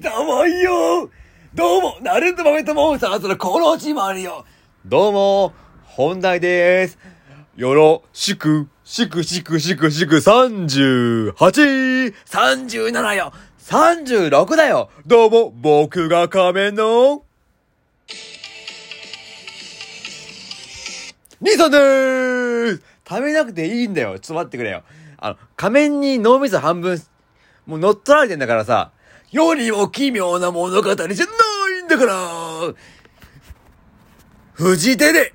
たわよどうも、ナルトマメトモンスターズのコロチマリよどうも、本題でーす。よろしく、しくしくしくしく 38!37 よ !36 だよどうも、僕が仮面の、兄さんでーす食べなくていいんだよ。ちょっと待ってくれよ。あの、仮面に脳みそ半分、もう乗っ取られてんだからさ、世にも奇妙な物語じゃないんだから藤手で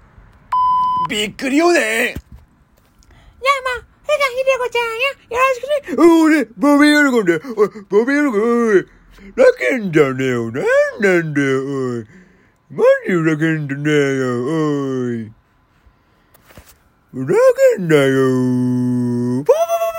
びっくりよねじゃあまあ、ふがひでこちゃんや、よろしくね。俺、ボビー喜んで、おい、ボビー喜んで、おい、ラケンだねよ、なんなんだよ、おい。マジラケンだねよ、おい。ラケンだよ。ポポポ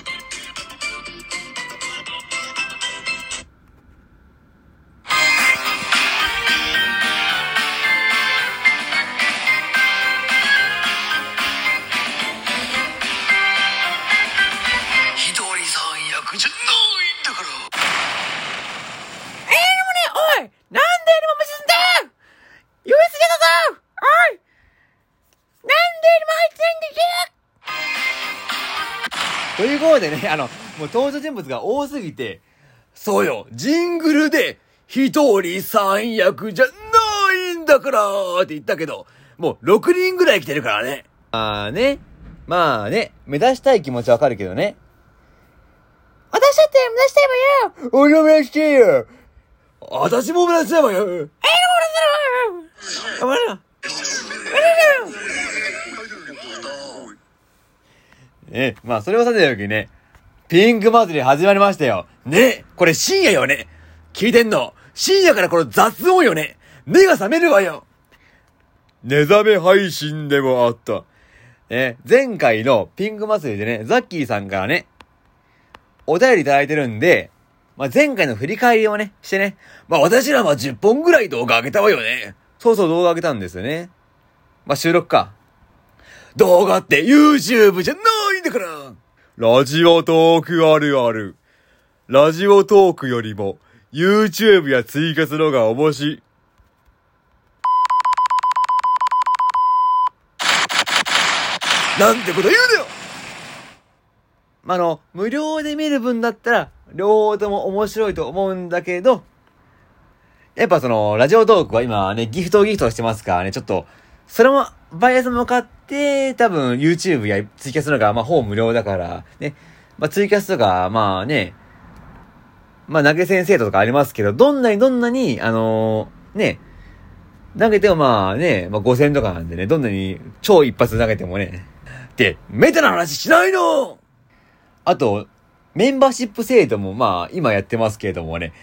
ということでね、あの、もう登場人物が多すぎて、そうよ、ジングルで、一人三役じゃないんだからって言ったけど、もう6人ぐらい来てるからね。まあね、まあね、目指したい気持ちわかるけどね。私だって目指したいわよ俺も目指してよ。私も目指したいわよ。ええー、俺だろ頑張れよ。ね、まあそれをさておきね、ピンク祭り始まりましたよ。ねこれ深夜よね。聞いてんの深夜からこの雑音よね。目が覚めるわよ。寝覚め配信でもあった。ね、前回のピンク祭りでね、ザッキーさんからね、お便りいただいてるんで、まあ、前回の振り返りをね、してね、まあ私らは10本ぐらい動画上げたわよね。そうそう動画上げたんですよね。まあ、収録か。動画って YouTube じゃないだから。ラジオトークあるある。ラジオトークよりも、YouTube やツイキャスのが面白い。なんてこと言うなよまあ、あの、無料で見る分だったら、両方とも面白いと思うんだけど、やっぱその、ラジオトークは今ね、ギフトギフトしてますからね、ちょっと、それも、バイアスも買って、多分 YouTube やツイキャスのが、まあ、ほぼ無料だから、ね、まあ、ツイキャスとか、まあね、まあ、投げ銭制度とかありますけど、どんなにどんなに、あのーね、投げてもまあね、まあ、5000とかなんでね、どんなに超一発投げてもね、って、メタな話しないの!あと、メンバーシップ制度もまあ、今やってますけれどもね、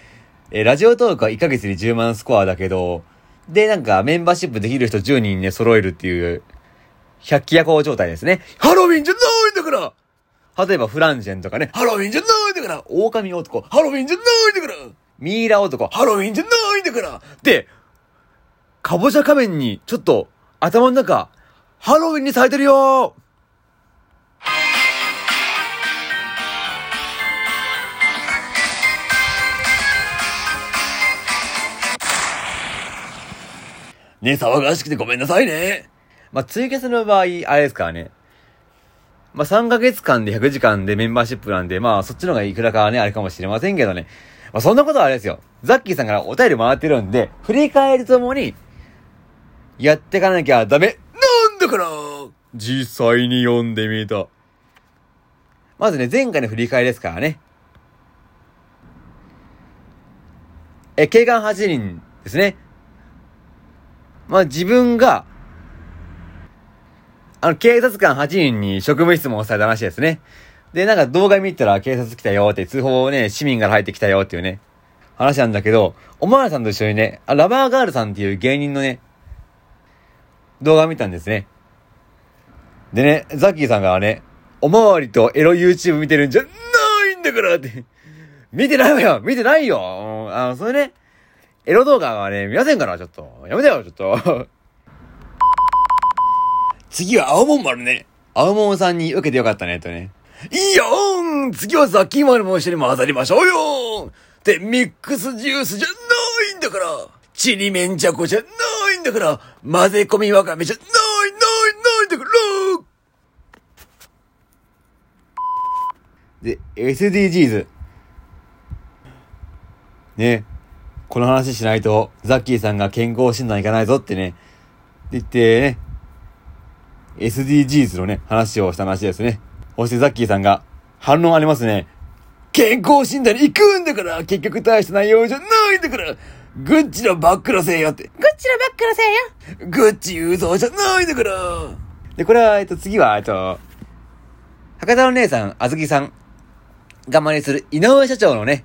えーラジオトークは1ヶ月に10万スコアだけど、で、なんか、メンバーシップできる人10人ね、揃えるっていう、百鬼夜行状態ですね。ハロウィンじゃないんだから！例えば、フランジェンとかね、ハロウィンじゃないんだから！狼男、ハロウィンじゃないんだから！ミイラ男、ハロウィンじゃないんだから！で、かぼちゃ仮面に、ちょっと、頭の中、ハロウィンに咲いてるよね騒がしくてごめんなさいね。まあ、ツイキャスの場合、あれですからね。まあ、3ヶ月間で100時間でメンバーシップなんで、まあ、そっちの方がいくらかはね、あれかもしれませんけどね。まあ、そんなことはあれですよ。ザッキーさんからお便りもらってるんで、振り返りともに、やってかなきゃダメ。なんだから実際に読んでみた。まずね、前回の振り返りですからね。え、警官8人ですね。まあ、自分が、あの、警察官8人に職務質問をされた話ですね。で、なんか動画見たら警察来たよって通報をね、市民から入ってきたよっていうね、話なんだけど、おまわりさんと一緒にね、あラバーガールさんっていう芸人のね、動画見たんですね。でね、ザッキーさんがね、おまわりとエロ YouTube 見てるんじゃないんだからって。見てないわよ見てないよあの、それね、エロ動画はね、見ませんから、ちょっと。やめてよ、ちょっと。次は青門丸ね。青門さんに受けてよかったね、とね。いいよーん次はザキーマルも一緒に混ざりましょうよーで、ミックスジュースじゃないんだからチリメンジャコじゃないんだから混ぜ込みわかめじゃない、ない、ないんだからで、SDGs。ね。この話しないと、ザッキーさんが健康診断行かないぞってね。って言ってね。SDGs のね、話をした話ですね。そしてザッキーさんが、反論ありますね。健康診断に行くんだから結局大した内容じゃないんだからグッチのバックのせいよって。グッチのバックのせいよ。グッチ雄三じゃないんだからで、これは、えっと、次は、えっと、博多の姉さん、あずきさんが真似する井上社長のね、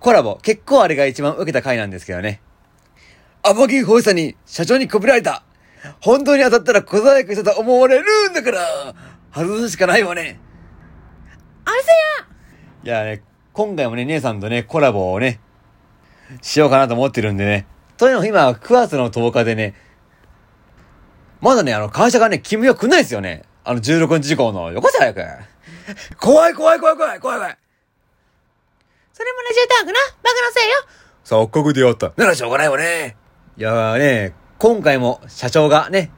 コラボ、結構あれが一番受けた回なんですけどね。天城放射に社長にこびられた本当に当たったら小細工したと思われるんだから外すしかないわねあれせいやね、今回もね、姉さんとね、コラボをね、しようかなと思ってるんでね。というのも今、9月の10日でね、まだね、あの、会社がね、勤務表くんないですよね。あの、16日以降の。よこせ早く。怖い怖い怖い怖い怖い怖い。それもラジオトークな。バカのせいよ。錯覚であった。ならしょうがないわね。いやーね、今回も社長がね、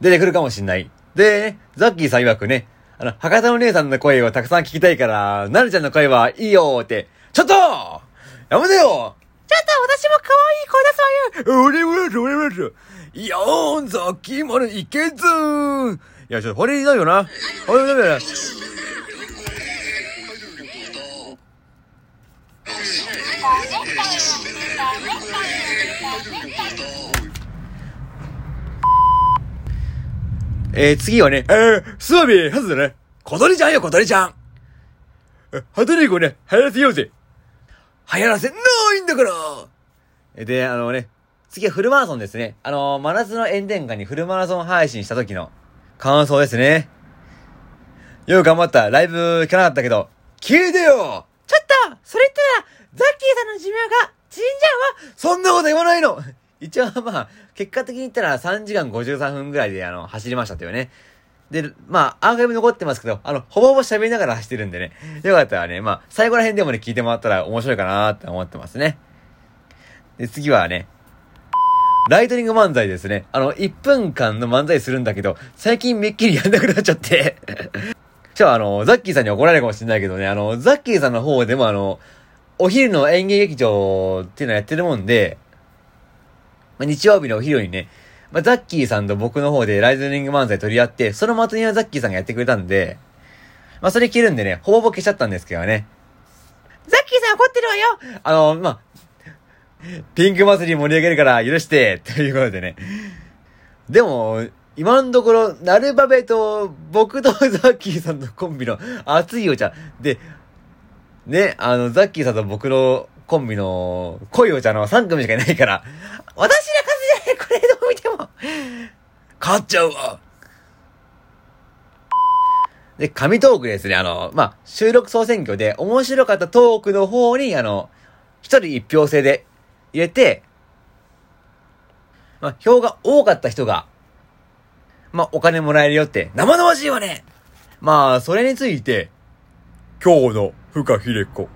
出てくるかもしんない。で、ね、ザッキーさん曰くね、あの、博多の姉さんの声をたくさん聞きたいから、なるちゃんの声はいいよーって、ちょっとやめてよちょっと私も可愛い声出すわよ。俺もやつ、俺もやつ。いやーん、ザッキーまでいけずーん。いや、ちょっと、これいないよな。これいないよな。えー、次はね、えー、スワビー、はずだね。小鳥ちゃんよ、小鳥ちゃん。え、ハトリーゴね、流行らせようぜ。流行らせないんだからえで、あのね、次はフルマラソンですね。あの、真夏の炎天下にフルマラソン配信した時の感想ですね。よく頑張った。ライブ聞かなかったけど、聞いてよちょっと、それったら、ザッキーさんの寿命が縮んじゃうわ。そんなこと言わないの 一応まあ、結果的に言ったら3時間53分ぐらいであの、走りましたっていうね。で、まあ、アーカイブ残ってますけど、あの、ほぼほぼ喋りながら走ってるんでね。よかったらね、まあ、最後ら辺でもね、聞いてもらったら面白いかなって思ってますね。で、次はね、ライトニング漫才ですね。あの、1分間の漫才するんだけど、最近めっきりやんなくなっちゃって。じゃあ、あの、ザッキーさんに怒られるかもしれないけどね、あの、ザッキーさんの方でもあの、お昼の演芸劇場っていうのやってるもんで、まあ、日曜日のお昼にね、まあ、ザッキーさんと僕の方でライトニング漫才取り合って、その後にはザッキーさんがやってくれたんで、まあ、それ切るんでね、ほぼほぼ消しちゃったんですけどね。ザッキーさん怒ってるわよ。あの、まあ、ピンク祭り盛り上げるから許して、ということでね。でも、今のところ、ナルバベと僕とザッキーさんのコンビの熱いお茶。で、ね、あの、ザッキーさんと僕のコンビの濃いお茶の3組しかいないから、私ら勝つじゃない。これどう見ても。勝っちゃうわで、紙トークですね。あの、まあ、収録総選挙で面白かったトークの方に、あの、一人一票制で入れて、まあ、票が多かった人が、まあ、お金もらえるよって、生々しいわねまあ、それについて、今日の深秀子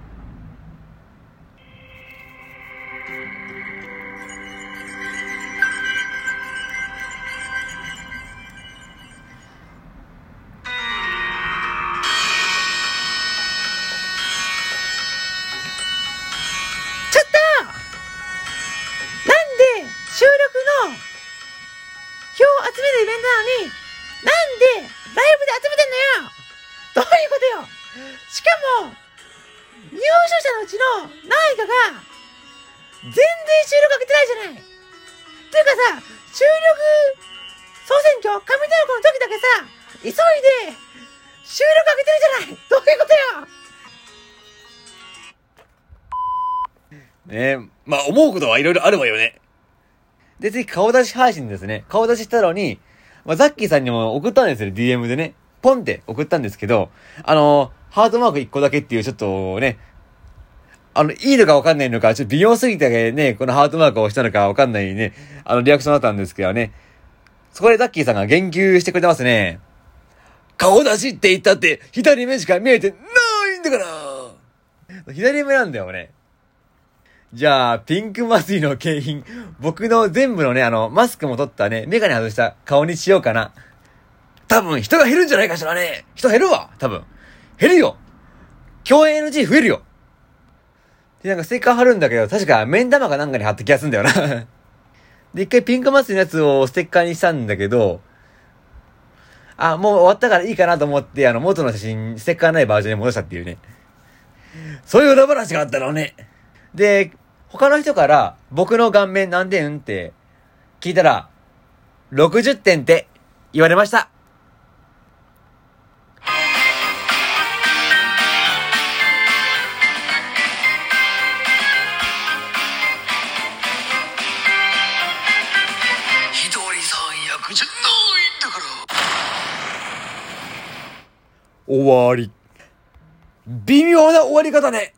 のうちの何位かが、全然収録かけてないじゃないていうかさ、収録総選挙、紙トークの時だけさ、急いで収録かけてるじゃないどういうことよねえまあ、思うことはいろいろあるわよね。で、次、顔出し配信ですね。顔出ししたのに、まあ、ザッキーさんにも送ったんですよ、DM でね。ポンって送ったんですけど、あの、ハートマーク1個だけっていうちょっとね、あの、いいのかわかんないのか、ちょっと微妙すぎてね、このハートマークを押したのかわかんないね、あの、リアクションだったんですけどね。そこでザッキーさんが言及してくれてますね。顔出しって言ったって、左目しか見えてないんだから左目なんだよね。じゃあ、ピンクマスリの景品、僕の全部のね、あの、マスクも取ったね、メガネ外した顔にしようかな。多分、人が減るんじゃないかしらね。人減るわ多分。減るよ共演 NG 増えるよで、なんかステッカー貼るんだけど、確か、目ん玉かなんかに貼った気がするんだよな で、一回ピンクマスリのやつをステッカーにしたんだけど、あ、もう終わったからいいかなと思って、あの、元の写真、ステッカーないバージョンに戻したっていうね。そういう裏話があったのね。で、他の人から、僕の顔面なんでうんって聞いたら、60点って言われました。終わり。微妙な終わり方ね。